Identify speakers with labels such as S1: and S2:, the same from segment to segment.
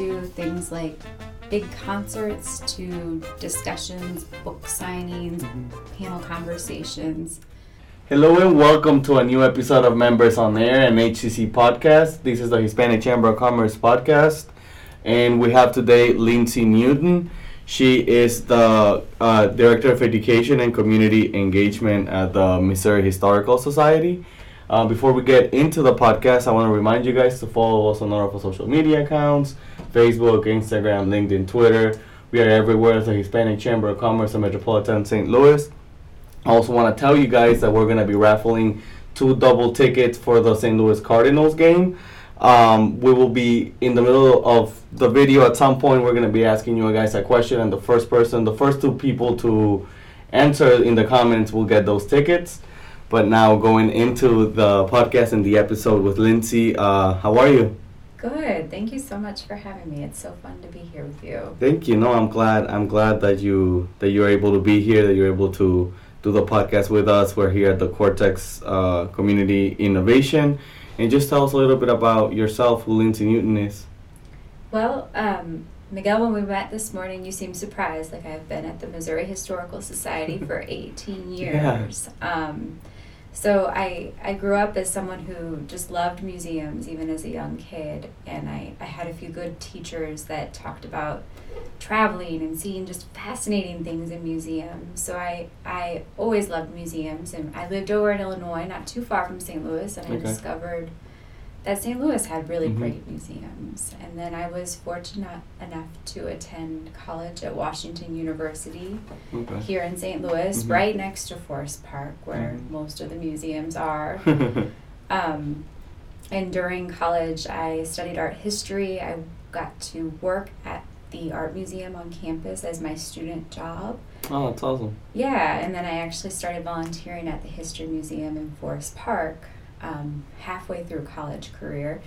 S1: do things like big concerts to discussions, book signings, panel conversations.
S2: Hello and welcome to a new episode of Members on Air and HCC podcast. This is the Hispanic Chamber of Commerce podcast, and we have today Lindsay Newton. She is the uh, Director of Education and Community Engagement at the Missouri Historical Society. Uh, before we get into the podcast, I want to remind you guys to follow us on all of our social media accounts Facebook, Instagram, LinkedIn, Twitter. We are everywhere as the Hispanic Chamber of Commerce of Metropolitan St. Louis. I also want to tell you guys that we're going to be raffling two double tickets for the St. Louis Cardinals game. Um, we will be in the middle of the video at some point. We're going to be asking you guys a question, and the first person, the first two people to answer in the comments will get those tickets. But now going into the podcast and the episode with Lindsay, uh, how are you?
S1: Good. Thank you so much for having me. It's so fun to be here with you.
S2: Thank you. No, I'm glad. I'm glad that you that you're able to be here. That you're able to do the podcast with us. We're here at the Cortex uh, Community Innovation, and just tell us a little bit about yourself, who Lindsay Newton is.
S1: Well, um, Miguel, when we met this morning, you seemed surprised. Like I've been at the Missouri Historical Society for 18 years.
S2: Yeah.
S1: Um, so I, I grew up as someone who just loved museums even as a young kid and I, I had a few good teachers that talked about traveling and seeing just fascinating things in museums. So I, I always loved museums and I lived over in Illinois, not too far from St. Louis, and I
S2: Okay.
S1: discovered that St. Louis had really
S2: Mhm.
S1: great museums. And then I was fortunate enough to attend college at Washington University
S2: Okay.
S1: here in St. Louis,
S2: Mhm.
S1: right next to Forest Park, where
S2: Mhm.
S1: most of the museums are. Um, and during college, I studied art history. I got to work at the art museum on campus as my student job.
S2: oh, that's awesome.
S1: Yeah, and then I actually started volunteering at the History Museum in Forest Park um, halfway through college career.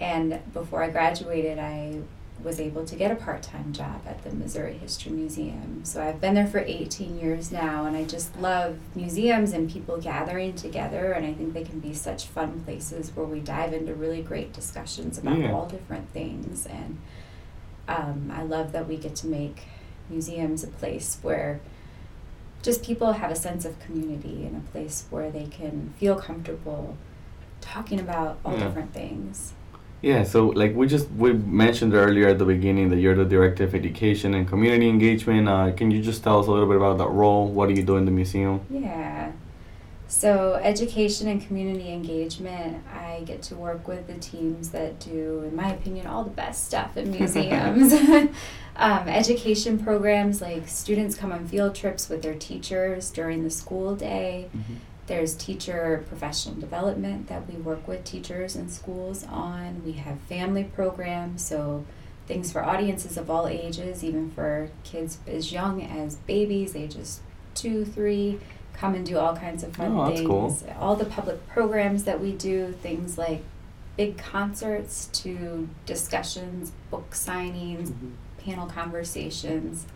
S1: And before I graduated, I was able to get a part time job at the Missouri History Museum. So I've been there for 18 years now, and I just love museums and people gathering together. And I think they can be such fun places where we dive into really great discussions about
S2: Yeah.
S1: all different things. And um, I love that we get to make museums a place where just people have a sense of community and a place where they can feel comfortable talking about all
S2: Yeah.
S1: different things.
S2: Yeah, so like we just we mentioned earlier at the beginning that you're the director of education and community engagement. Uh, can you just tell us a little bit about that role? What do you do in the museum?
S1: Yeah. So, education and community engagement, I get to work with the teams that do, in my opinion, all the best stuff in museums. um, education programs like students come on field trips with their teachers during the school day. There's teacher professional development that we work with teachers and schools on. We have family programs, so things for audiences of all ages, even for kids as young as babies, ages two, three, come and do all kinds of fun
S2: Oh,
S1: things.
S2: cool.
S1: All the public programs that we do, things like big concerts to discussions, book signings, mm-hmm. panel conversations,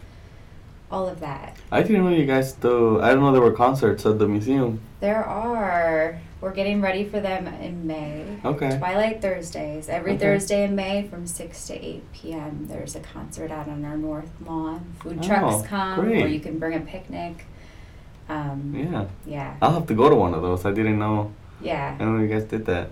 S1: all of that.
S2: I didn't know you guys do. I don't know there were concerts at the museum.
S1: There are. We're getting ready for them in May.
S2: Okay.
S1: Twilight Thursdays. Every
S2: Okay.
S1: Thursday in May from 6 to 8 p.m. There's a concert out on our north lawn. Food
S2: Oh,
S1: trucks come, or you can bring a picnic. Um,
S2: Yeah,
S1: yeah.
S2: I'll have to go to one of those. I didn't know.
S1: Yeah.
S2: I know you guys did that.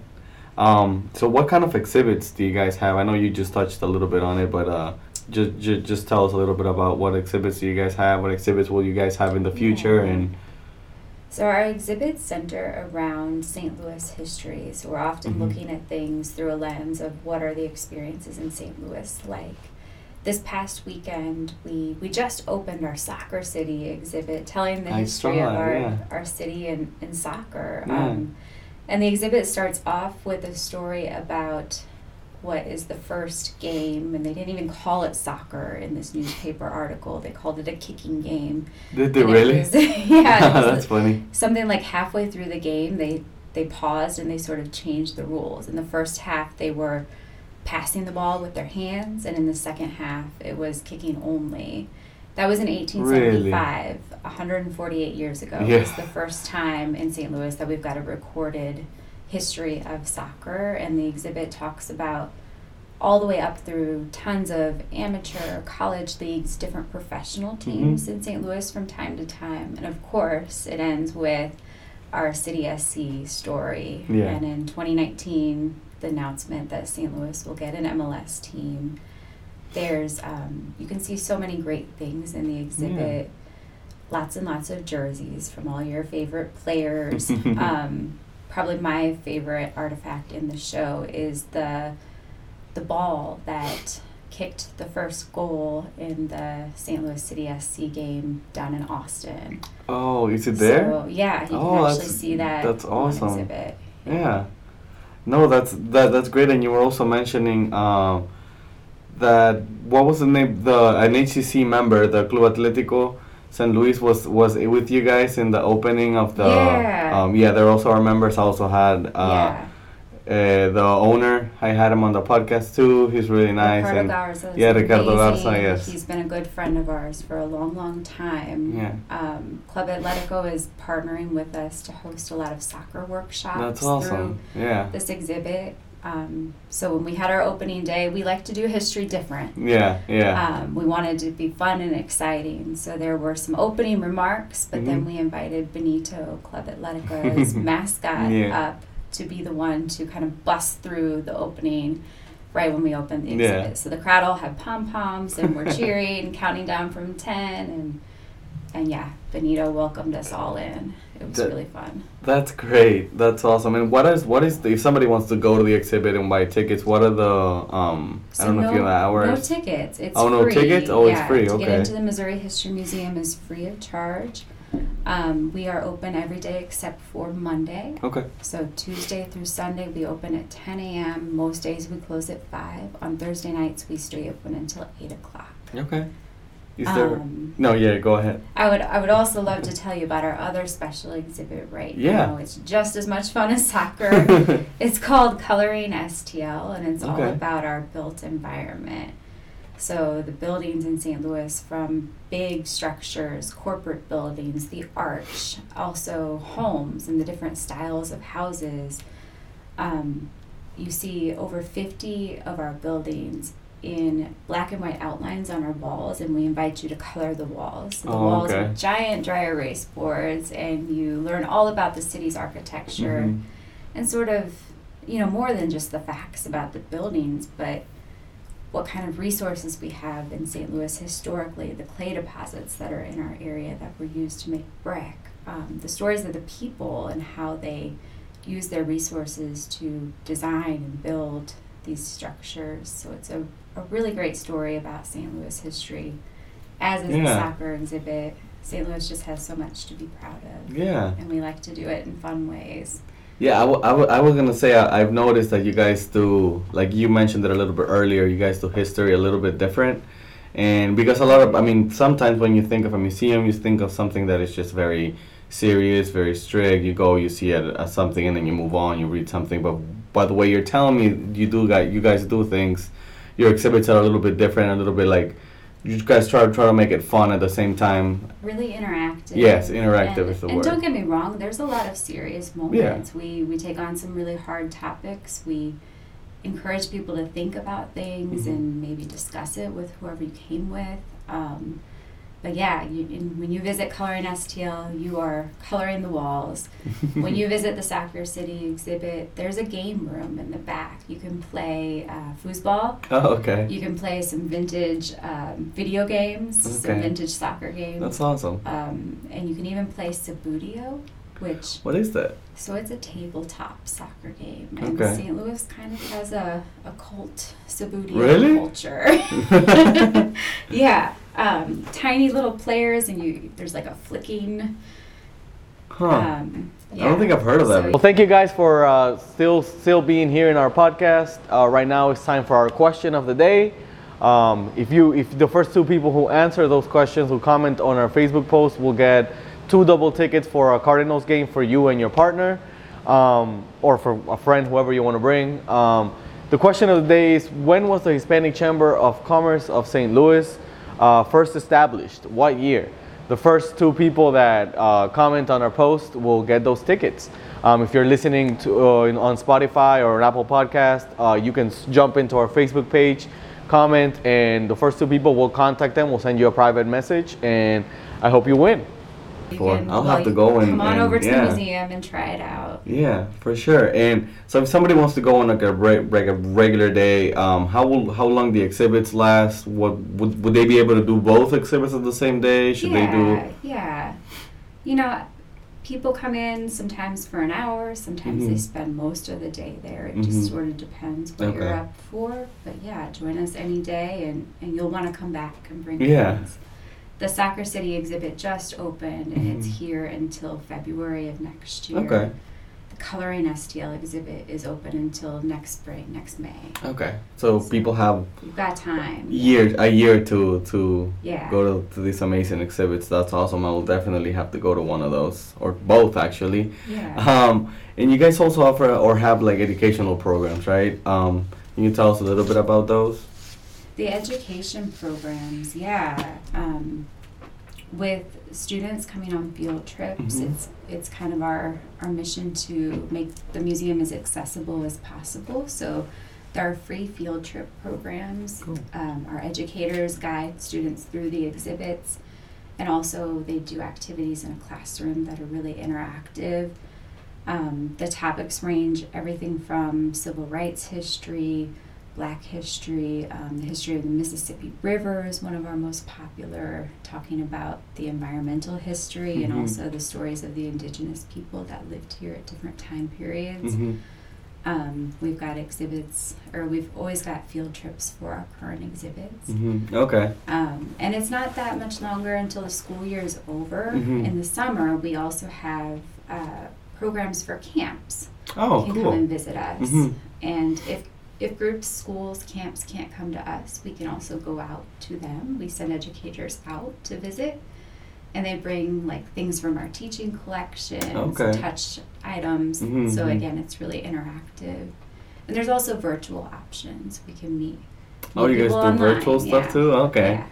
S2: Um, so what kind of exhibits do you guys have? I know you just touched a little bit on it, but uh, just just just tell us a little bit about what exhibits do you guys have? What exhibits will you guys have in the future?
S1: Yeah.
S2: And
S1: So our exhibits center around St. Louis history. So we're often
S2: Mhm.
S1: looking at things through a lens of what are the experiences in St. Louis like. This past weekend, we, we just opened our Soccer City exhibit, telling the
S2: I
S1: history
S2: saw
S1: of our,
S2: yeah.
S1: our city and, in soccer.
S2: Yeah.
S1: Um, and the exhibit starts off with a story about what is the first game, and they didn't even call it soccer in this newspaper article. They called it a kicking game.
S2: did they
S1: And
S2: really?
S1: was- yeah,
S2: that's funny.
S1: something like halfway through the game they they paused and they sort of changed the rules in the first half they were passing the ball with their hands and in the second half it was kicking only that was in 1875 148 years ago
S2: Yeah.
S1: it was the first time in st louis that we've got a recorded history of soccer and the exhibit talks about all the way up through tons of amateur, college leagues, different professional mm-hmm. teams in St. Louis from time to time. And of course, it ends with our City SC story.
S2: Yeah.
S1: And in 2019, the announcement that St. Louis will get an MLS team. There's, um, you can see so many great things in the exhibit. Lots and lots of jerseys from all your favorite players. um, probably my favorite artifact in the show is the the ball that kicked the first goal in the St. Louis City SC game down in Austin.
S2: Oh, is it there?
S1: So yeah, you
S2: Oh,
S1: can actually see that
S2: that's awesome.
S1: exhibit.
S2: Yeah. No, that's that that's great. And you were also mentioning um, that what was the name? The an HCC member, the Club Atlético San Luis, was was with you guys in the opening of the.
S1: Yeah.
S2: Um, yeah, there also our members also had. Uh,
S1: yeah.
S2: Uh, the owner, I had him on the podcast too. He's really nice.
S1: Ricardo
S2: and
S1: Garza.
S2: yeah, Ricardo
S1: amazing.
S2: Garza, yes.
S1: He's been a good friend of ours for a long, long time.
S2: Yeah.
S1: Um, Club Atletico is partnering with us to host a lot of soccer workshops
S2: That's awesome. Yeah.
S1: this exhibit. Um, so when we had our opening day, we like to do history different.
S2: Yeah, yeah.
S1: Um, we wanted to be fun and exciting. So there were some opening remarks, but then
S2: Mhm.
S1: we invited Benito Club Atletico's mascot
S2: Yeah.
S1: up to be the one to kind of bust through the opening right when we opened the
S2: Yeah.
S1: exhibit. So the crowd all had pom poms and we're cheering, and counting down from ten, and and yeah, Benito welcomed us all in. It was
S2: That-
S1: really fun.
S2: That's great. That's awesome. And what is what is the, if somebody wants to go to the exhibit and buy tickets? What are the um? I don't know if you know hours.
S1: No tickets. It's
S2: Oh, no
S1: free.
S2: tickets? Oh, it's
S1: yeah,
S2: free,
S1: To
S2: okay.
S1: get into the Missouri History Museum is free of charge. Um, we are open every day except for Monday.
S2: Okay.
S1: So Tuesday through Sunday we open at 10 a.m. Most days we close at 5. On Thursday nights we stay open until 8 o'clock.
S2: Okay. Is there?
S1: Um,
S2: no. Yeah. Go ahead.
S1: I would I would also love to tell you about our other special exhibit right
S2: Yeah.
S1: now. It's just as much fun as soccer. It's called Coloring STL, and it's all about our built environment. So, the buildings in St. Louis, from big structures, corporate buildings, the arch, also homes and the different styles of houses. Um, you see over 50 of our buildings in black and white outlines on our walls, and we invite you to color the walls. So the
S2: Oh,
S1: walls
S2: okay.
S1: are giant dry erase boards, and you learn all about the city's architecture
S2: Mhm.
S1: and sort of, you know, more than just the facts about the buildings, but what kind of resources we have in St. Louis historically, the clay deposits that are in our area that were used to make brick, um, the stories of the people and how they use their resources to design and build these structures. So it's a, a really great story about St. Louis history, as is the
S2: Yeah.
S1: soccer exhibit. St. Louis just has so much to be proud of
S2: Yeah.
S1: and we like to do it in fun ways.
S2: Yeah, I, w- I, w- I was gonna say I, I've noticed that you guys do like you mentioned it a little bit earlier. You guys do history a little bit different, and because a lot of I mean sometimes when you think of a museum, you think of something that is just very serious, very strict. You go, you see it as something, and then you move on. You read something, but by the way you're telling me, you do guys you guys do things. Your exhibits are a little bit different, a little bit like you guys try to try to make it fun at the same time.
S1: Really interactive.
S2: Yes, interactive
S1: and,
S2: is the
S1: and
S2: word.
S1: don't get me wrong, there's a lot of serious moments. We we take on some really hard topics. We encourage people to think about things
S2: Mhm.
S1: and maybe discuss it with whoever you came with. Um, but yeah, you, in, when you visit Color Coloring STL, you are coloring the walls. when you visit the Soccer City exhibit, there's a game room in the back. You can play uh, foosball.
S2: oh, okay,
S1: You can play some vintage um, video games, some vintage soccer games.
S2: that's awesome.
S1: Um, and you can even play Subbuteo, which
S2: What is that?
S1: so it's a tabletop soccer game, and
S2: Okay.
S1: St. Louis kind of has a, a cult Subbuteo
S2: Really?
S1: culture. yeah, um, tiny little players, and you there's like a flicking.
S2: Huh.
S1: Um,
S2: I don't think I've heard of that.
S1: So
S3: Well, thank you guys for uh, still still being here in our podcast. Uh, right now, it's time for our question of the day. Um, if you if the first two people who answer those questions who comment on our Facebook post will get two double tickets for a Cardinals game for you and your partner, um, or for a friend, whoever you want to bring. Um, the question of the day is: When was the Hispanic Chamber of Commerce of St. Louis uh, first established? What year? the first two people that uh, comment on our post will get those tickets. Um, if you're listening to uh, on Spotify or an Apple Podcast, uh, you can jump into our Facebook page, comment, and the first two people will contact them. We'll send you a private message, and I hope you win.
S2: Sure.
S1: can-
S2: I'll
S1: well,
S2: have to go and-
S1: come on
S2: and-
S1: over to
S2: yeah.
S1: the museum and try it out.
S2: Yeah, for sure. And so, if somebody wants to go on like a re- like a regular day, um, how will how long the exhibits last? What would would they be able to do both exhibits at the same day? Should
S1: yeah,
S2: they do?
S1: Yeah. You know, people come in sometimes for an hour, sometimes they
S2: Mhm.
S1: spend most of the day there. It
S2: Mhm.
S1: just sort of depends what
S2: Okay.
S1: you're up for. But yeah, join us any day and, and you'll want to come back and bring
S2: Yeah.
S1: friends. The Soccer City exhibit just opened and it's
S2: Mhm.
S1: here until February of next year.
S2: Okay.
S1: The Coloring STL exhibit is open until next spring, next May.
S2: Okay. So people have
S1: You've got time.
S2: year a year to to
S1: Yeah.
S2: go to, to these amazing exhibits. That's awesome. I will definitely have to go to one of those or both actually.
S1: Yeah.
S2: Um, and you guys also offer or have like educational programs, right? Um, can you tell us a little bit about those?
S1: The education programs, yeah. Um, with students coming on field trips,
S2: Mhm.
S1: it's it's kind of our our mission to make the museum as accessible as possible. So there are free field trip programs.
S2: Cool.
S1: Um, our educators guide students through the exhibits, and also they do activities in a classroom that are really interactive. Um, the topics range everything from civil rights history, black history, um, the history of the Mississippi River is one of our most popular, talking about the environmental history and
S2: Mhm.
S1: also the stories of the indigenous people that lived here at different time periods.
S2: Mm-hmm.
S1: Um, we've got exhibits, or we've always got field trips for our current exhibits.
S2: Mm-hmm. Okay.
S1: Um, and it's not that much longer until the school year is over.
S2: Mhm.
S1: In the summer, we also have uh, programs for camps.
S2: Oh,
S1: can come and visit us.
S2: Mhm.
S1: And if if groups, schools, camps can't come to us, we can also go out to them. We send educators out to visit, and they bring like things from our teaching collections,
S2: Okay.
S1: touch items.
S2: Mhm,
S1: So
S2: mhm.
S1: again, it's really interactive. And there's also virtual options. We can meet.
S2: Oh, you guys do
S1: online,
S2: virtual stuff
S1: yeah.
S2: too? Okay.
S1: Yeah.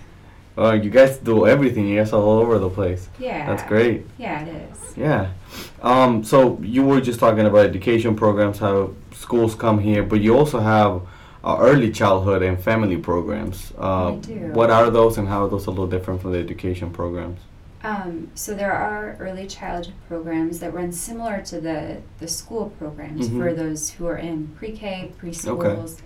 S2: Oh, you guys do everything. You guys are all over the place.
S1: Yeah.
S2: That's great.
S1: Yeah, it is.
S2: Yeah. Um, so you were just talking about education programs, how schools come here, but you also have uh, early childhood and family programs. Uh,
S1: We do.
S2: What are those, and how are those a little different from the education programs?
S1: Um, so there are early childhood programs that run similar to the, the school programs
S2: Mhm.
S1: for those who are in pre-K, preschools.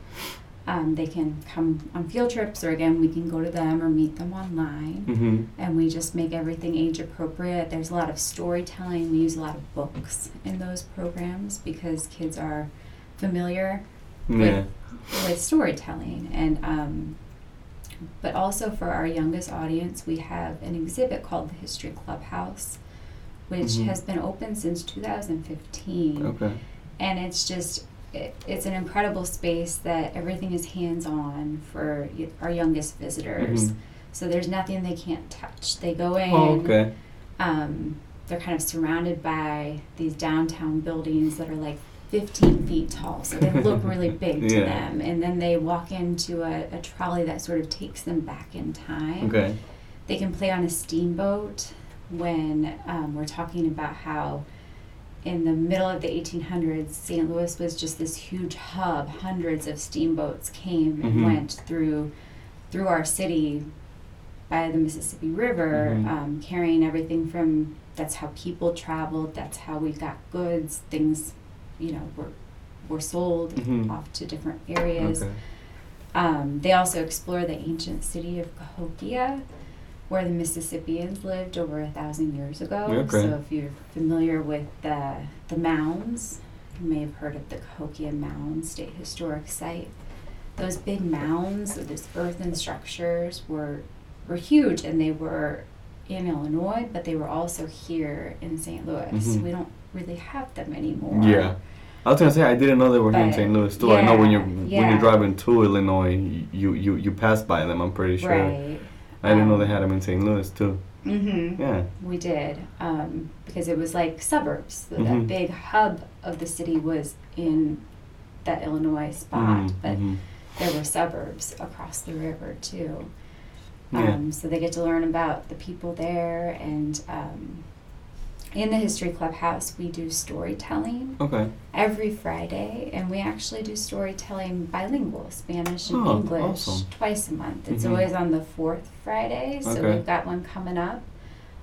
S1: Um, they can come on field trips, or again, we can go to them or meet them online.
S2: Mm-hmm.
S1: And we just make everything age appropriate. There's a lot of storytelling. We use a lot of books in those programs because kids are familiar
S2: Yeah.
S1: with storytelling and um, but also for our youngest audience we have an exhibit called the history clubhouse which
S2: Mhm.
S1: has been open since 2015
S2: Okay.
S1: and it's just it, it's an incredible space that everything is hands-on for y- our youngest visitors
S2: Mhm.
S1: so there's nothing they can't touch they go in
S2: Oh, okay.
S1: um, they're kind of surrounded by these downtown buildings that are like 15 feet tall, so they look really big to
S2: Yeah.
S1: them. And then they walk into a, a trolley that sort of takes them back in time.
S2: Okay.
S1: They can play on a steamboat when um, we're talking about how in the middle of the 1800s, St. Louis was just this huge hub. Hundreds of steamboats came and
S2: Mhm.
S1: went through through our city by the Mississippi River,
S2: Mhm.
S1: um, carrying everything from. That's how people traveled. That's how we got goods. Things, you know, were were sold
S2: Mhm.
S1: off to different areas.
S2: Okay.
S1: Um, they also explore the ancient city of Cahokia, where the Mississippians lived over a thousand years ago.
S2: Okay.
S1: So if you're familiar with the the mounds, you may have heard of the Cahokia Mound State Historic Site. Those big mounds, those earthen structures, were were huge, and they were in Illinois, but they were also here in St. Louis.
S2: Mhm.
S1: We don't really have them anymore.
S2: Yeah. I was gonna say I didn't know they were here in St. Louis too. I know when you're when you're driving to Illinois, you you you pass by them. I'm pretty sure.
S1: Right.
S2: I didn't know
S1: Um,
S2: they had them in St. Louis too.
S1: Mm-hmm.
S2: Yeah.
S1: We did um, because it was like suburbs. The,
S2: Mhm.
S1: That big hub of the city was in that Illinois spot,
S2: Mhm,
S1: but
S2: mhm.
S1: there were suburbs across the river too.
S2: Yeah.
S1: Um, so they get to learn about the people there. And um, in the History Clubhouse, we do storytelling
S2: Okay.
S1: every Friday, and we actually do storytelling bilingual, Spanish and
S2: Oh,
S1: English,
S2: awesome.
S1: twice a month. It's
S2: Mhm.
S1: always on the fourth Friday, so
S2: Okay.
S1: we've got one coming up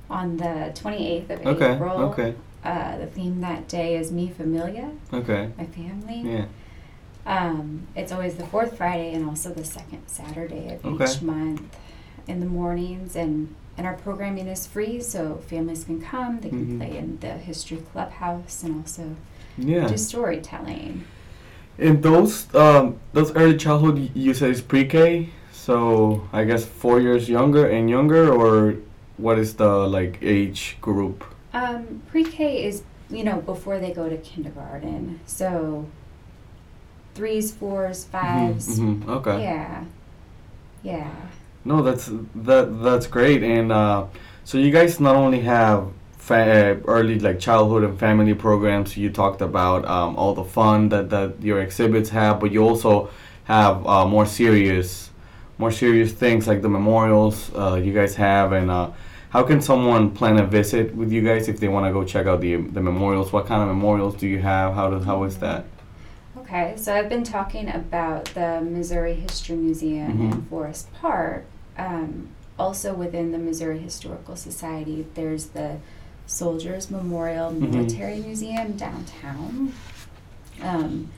S1: on the 28th of
S2: Okay.
S1: April.
S2: Okay.
S1: Uh, the theme that day is Mi Familia,
S2: Okay.
S1: my family.
S2: Yeah.
S1: Um, it's always the fourth Friday and also the second Saturday of
S2: Okay.
S1: each month in the mornings, and and our programming is free, so families can come. They can
S2: Mhm.
S1: play in the history clubhouse and also
S2: Yeah.
S1: do storytelling.
S2: And those um those early childhood you said is pre-K, so I guess four years younger and younger, or what is the like age group?
S1: Um, pre-K is you know before they go to kindergarten, so threes, fours, 5s
S2: hmm Okay.
S1: Yeah, yeah.
S2: No, that's that that's great. And uh, so you guys not only have fa- uh, early like childhood and family programs. You talked about um, all the fun that that your exhibits have, but you also have uh, more serious, more serious things like the memorials uh, you guys have. And uh, how can someone plan a visit with you guys if they want to go check out the the memorials? What kind of memorials do you have? How does how is that?
S1: Okay, so I've been talking about the Missouri History Museum in
S2: Mhm.
S1: Forest Park. Um, also within the Missouri Historical Society, there's the Soldiers Memorial
S2: Mhm.
S1: Military Museum downtown. Um,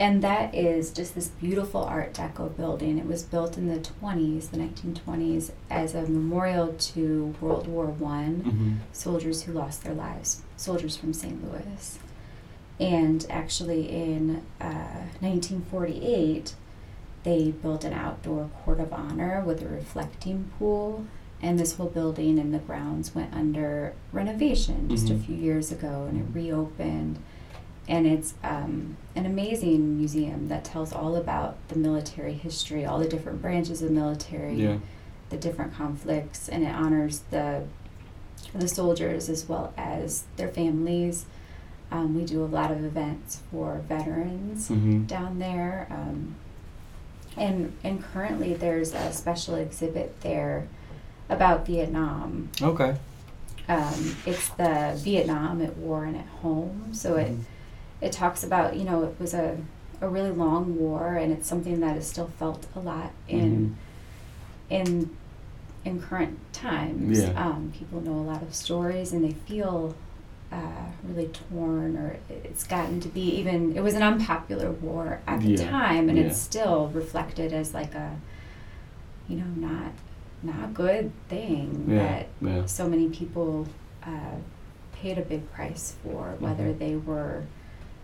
S1: and that is just this beautiful Art Deco building. It was built in the 20s, the 1920s, as a memorial to World War One
S2: Mm-hmm.
S1: soldiers who lost their lives, soldiers from St. Louis. And actually, in uh, 1948, they built an outdoor court of honor with a reflecting pool. And this whole building and the grounds went under renovation just a
S2: Mhm.
S1: few years ago, and it reopened. And it's um, an amazing museum that tells all about the military history, all the different branches of military,
S2: Yeah.
S1: the different conflicts, and it honors the the soldiers as well as their families. Um, we do a lot of events for veterans
S2: Mm-hmm.
S1: down there, um, and and currently there's a special exhibit there about Vietnam.
S2: Okay.
S1: Um, it's the Vietnam at War and at Home, so it
S2: Mhm.
S1: it talks about you know it was a a really long war, and it's something that is still felt a lot in in in current times.
S2: Yeah.
S1: Um, people know a lot of stories, and they feel uh, really torn, or it's gotten to be even. It was an unpopular war at the
S2: Yeah.
S1: time, and
S2: Yeah.
S1: it's still reflected as like a you know not not good thing
S2: Yeah.
S1: that so many people uh, paid a big price for, whether
S2: Mhm.
S1: they were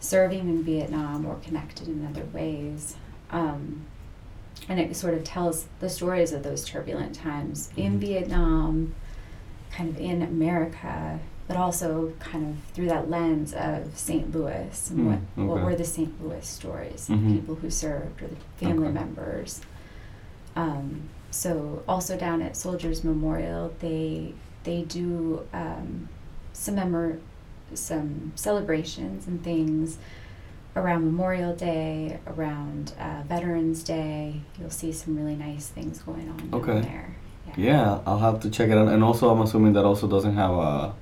S1: serving in Vietnam or connected in other ways. Um, and it sort of tells the stories of those turbulent times in
S2: Mhm.
S1: Vietnam, kind of in America, but also kind of through that lens of St. Louis and
S2: Mm,
S1: what, what were the St. Louis stories,
S2: Mhm.
S1: the people who served or the family
S2: Okay.
S1: members. Um, so also down at Soldiers Memorial, they they do um, some memor- some celebrations and things around Memorial Day, around uh, Veterans Day. You'll see some really nice things going on down
S2: Okay.
S1: there.
S2: Yeah, I'll have to check it out. And also, I'm assuming that also doesn't have a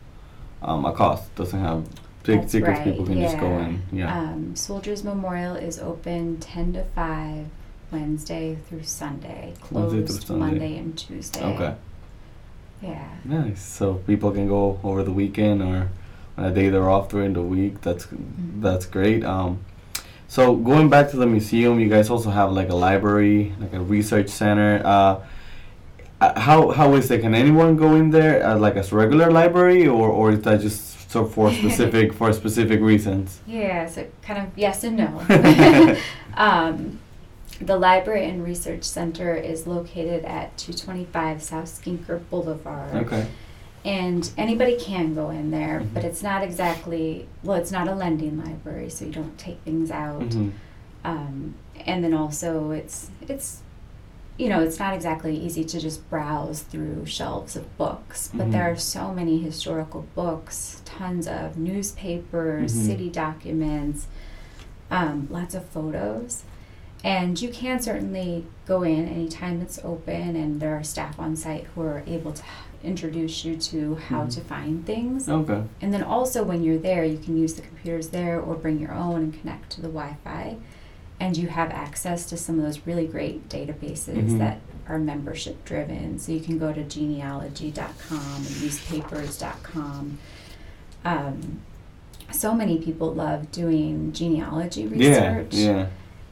S2: um, a cost. Doesn't have
S1: That's
S2: tickets.
S1: right,
S2: People can just go in. Yeah.
S1: Um, Soldiers Memorial is open 10 to 5 Wednesday through Sunday,
S2: Wednesday through
S1: closed
S2: Sunday.
S1: Monday and Tuesday.
S2: okay.
S1: Yeah.
S2: Nice. So people can go over the weekend or on a day they're off during the week. That's
S1: Mhm.
S2: that's great. Um, so going back to the museum, you guys also have like a library, like a research center. Uh, uh, how how is it? Can anyone go in there uh, like as regular library, or or is that just so for specific for specific reasons?
S1: Yeah, so kind of yes and no. um, the Library and Research Center is located at 225 South Skinker Boulevard.
S2: Okay.
S1: And anybody can go in there, but
S2: Mhm.
S1: it's not exactly, well, it's not a lending library, so you don't take things out.
S2: Mhm.
S1: Um, and then also, it's, it's, you know, it's not exactly easy to just browse through shelves of books, but
S2: Mhm.
S1: there are so many historical books, tons of newspapers,
S2: Mhm.
S1: city documents, um, lots of photos. and you can certainly go in anytime it's open, and there are staff on site who are able to introduce you to how
S2: Mhm.
S1: to find things.
S2: Okay.
S1: And then also when you're there, you can use the computers there or bring your own and connect to the Wi-Fi, and you have access to some of those really great databases
S2: Mhm.
S1: that are membership driven. So you can go to genealogy.com and newspapers.com. Um, so many people love doing genealogy research.
S2: Yeah.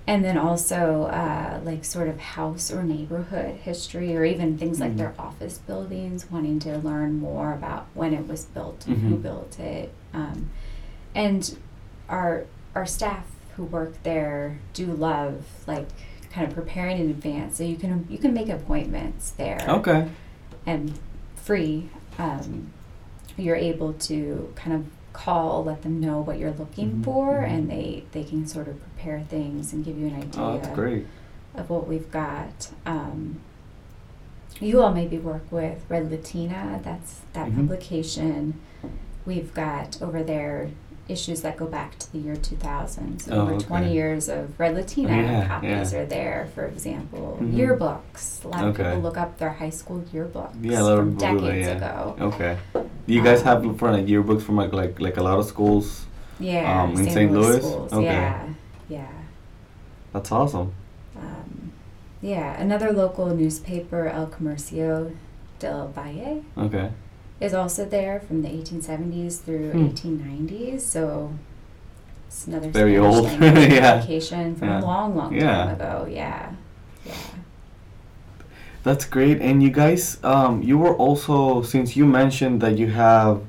S1: And then also uh, like sort of house or neighborhood history, or even things like
S2: Mhm.
S1: their office buildings, wanting to learn more about when it was built and who
S2: Mhm.
S1: built it. Um, and our our staff who work there do love like kind of preparing in advance, so you can you can make appointments there
S2: Okay.
S1: and free. Um, you're able to kind of call, let them know what you're looking
S2: Mhm,
S1: for,
S2: mhm.
S1: and they they can sort of prepare things and give you an idea
S2: Oh, that's great.
S1: of what we've got. Um, you all maybe work with Red Latina. That's that
S2: Mhm.
S1: publication. We've got over there issues that go back to the year 2000. So
S2: Oh,
S1: over
S2: okay.
S1: 20 years of Red Latina
S2: Yeah,
S1: copies
S2: yeah.
S1: are there, for example.
S2: Mhm.
S1: Yearbooks. A lot of
S2: Okay.
S1: people look up their high school yearbooks
S2: Yeah, a lot
S1: from decades
S2: yeah.
S1: ago.
S2: Okay. Do you guys
S1: Um,
S2: have for like yearbooks from like like like a lot of schools?
S1: Yeah,
S2: Um, in St. Louis?
S1: schools.
S2: Okay.
S1: Yeah, yeah.
S2: That's awesome.
S1: Um, yeah, another local newspaper, El Comercio del Valle,
S2: Okay.
S1: Is also there from the 1870s through
S2: Hmm.
S1: 1890s. So it's another
S2: Very
S1: Spanish
S2: old.
S1: language
S2: Yeah.
S1: publication from
S2: Yeah.
S1: a long, long
S2: Yeah.
S1: time ago. Yeah, yeah.
S2: That's great. And you guys, um, you were also since you mentioned that you have,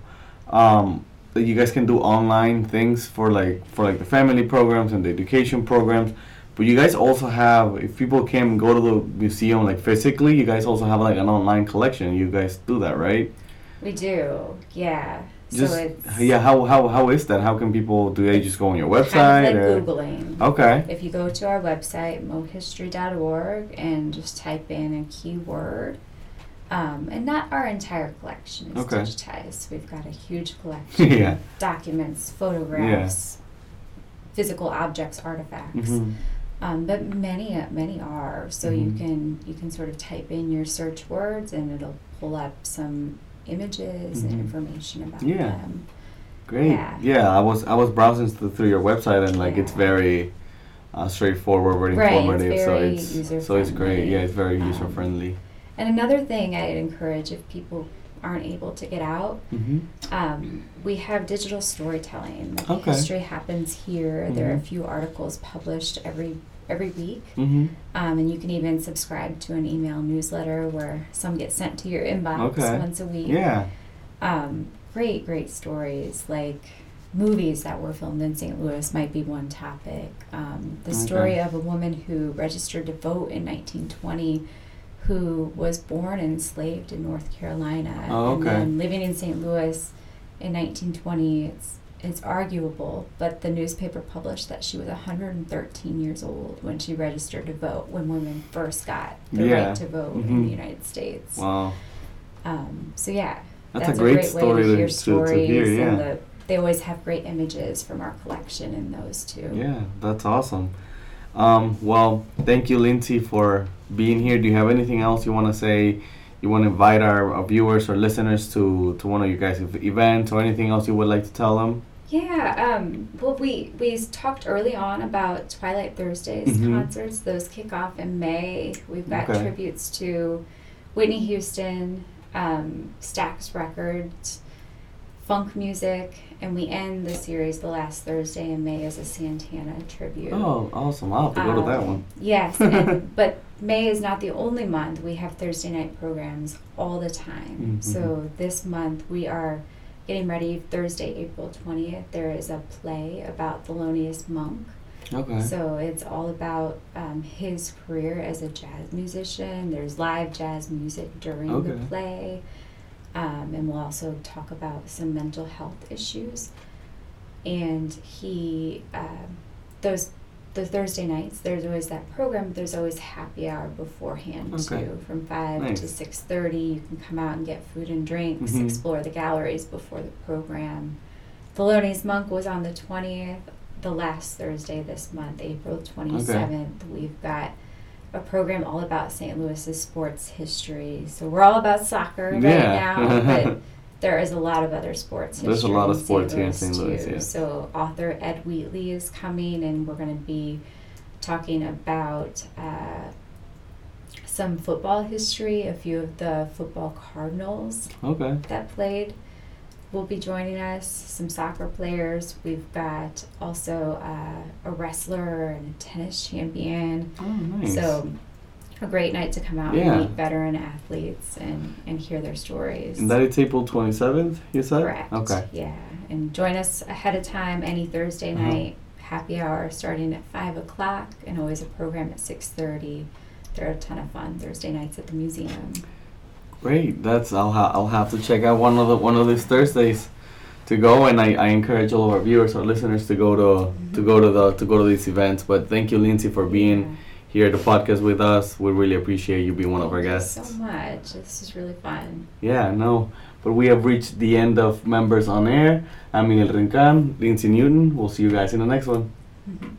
S2: um, that you guys can do online things for like for like the family programs and the education programs. But you guys also have, if people can go to the museum like physically, you guys also have like an online collection. You guys do that, right?
S1: We do. Yeah.
S2: Just
S1: so it's
S2: yeah. How how how is that? How can people do they just go on your
S1: kind
S2: website
S1: of
S2: or?
S1: like Googling.
S2: Okay.
S1: If you go to our website, mohistory.org, and just type in a keyword, um, and not our entire collection is
S2: Okay.
S1: digitized. We've got a huge collection
S2: Yeah.
S1: of documents, photographs, physical objects, artifacts.
S2: Mhm.
S1: Um, but many uh, many are. So you
S2: Mhm.
S1: can you can sort of type in your search words, and it'll pull up some images
S2: Mhm.
S1: and information about
S2: Yeah.
S1: them.
S2: Great.
S1: Yeah.
S2: Yeah. I was I was browsing th- through your website and like it's very uh, straightforward, very
S1: Right, it's
S2: informative. so it's so it's great. Yeah, it's very
S1: Um,
S2: user friendly.
S1: And another thing I'd encourage if people aren't able to get out,
S2: Mm-hmm.
S1: um, we have digital storytelling. Like
S2: Okay.
S1: History happens here. There are a
S2: Mhm.
S1: few articles published every every week,
S2: Mm-hmm.
S1: um, and you can even subscribe to an email newsletter where some get sent to your inbox
S2: Okay.
S1: once a week.
S2: Yeah.
S1: Um, great, great stories like movies that were filmed in St. Louis might be one topic. Um, the
S2: Okay.
S1: story of a woman who registered to vote in 1920 who was born and enslaved in North Carolina
S2: Oh,
S1: and then living in St. Louis in 1920 it's it's arguable but the newspaper published that she was 113 years old when she registered to vote when women first got the
S2: Yeah.
S1: right to vote in
S2: Mhm.
S1: the United States
S2: Wow.
S1: um, so yeah
S2: That's,
S1: that's
S2: a great
S1: great
S2: story
S1: way to, hear
S2: to,
S1: stories
S2: to hear. Yeah.
S1: and the, they always have great images from our collection in those too
S2: Yeah, that's awesome. Um, well, thank you, Lindsay, for being here. Do you have anything else you want to say? You want to invite our, our viewers or listeners to, to one of your guys' events or anything else you would like to tell them?
S1: Yeah, um, well, we we talked early on about Twilight Thursdays
S2: Mhm.
S1: concerts. Those kick off in May. We've got
S2: Okay.
S1: tributes to Whitney Houston, um, Stax Records, funk music, and we end the series the last Thursday in May as a Santana tribute.
S2: Oh, awesome. I'll have to go to that
S1: Um,
S2: one.
S1: Yes, and, but May is not the only month. We have Thursday night programs all the time.
S2: Mhm.
S1: So this month we are getting ready. Thursday, April 20th, there is a play about Thelonious Monk.
S2: Okay.
S1: So it's all about um, his career as a jazz musician. There's live jazz music during the play. Um, and we'll also talk about some mental health issues. And he, um, those, the Thursday nights, there's always that program. But there's always happy hour beforehand
S2: Okay.
S1: too, from five to
S2: Nice.
S1: six thirty. You can come out and get food and drinks,
S2: Mhm.
S1: explore the galleries before the program. Thelonious Monk was on the twentieth. the last Thursday this month, April 27th, we've got a program all about St. Louis's sports history. So we're all about soccer right now, but there is a lot of other sports
S2: There's a lot of sports here in St.
S1: too.
S2: Louis, yeah.
S1: So author Ed Wheatley is coming, and we're going to be talking about uh, some football history. A few of the football Cardinals
S2: Okay.
S1: that played will be joining us. Some soccer players. We've got also uh, a wrestler and a tennis champion.
S2: Oh, nice.
S1: So a great night to come out
S2: Yeah.
S1: and meet veteran athletes and, and hear their stories.
S2: and that is April 27th, you said?
S1: Correct.
S2: Okay.
S1: Yeah. And join us ahead of time any Thursday
S2: Uh-huh.
S1: night. Happy hour starting at five o'clock and always a program at six thirty. They're a ton of fun Thursday nights at the museum.
S2: Great. That's I'll ha- I'll have to check out one of the one of these Thursdays to go, and I, I encourage all of our viewers, or listeners, to go to to go to the to go to these events. But thank you, Lindsay, for being here at the podcast with us. We really appreciate you being one of our
S1: Thank you
S2: guests.
S1: So much. This is really fun.
S2: Yeah, no. But we have reached the end of members on air. I'm Miguel Rencan, Lindsay Newton. We'll see you guys in the next one.
S1: Mhm.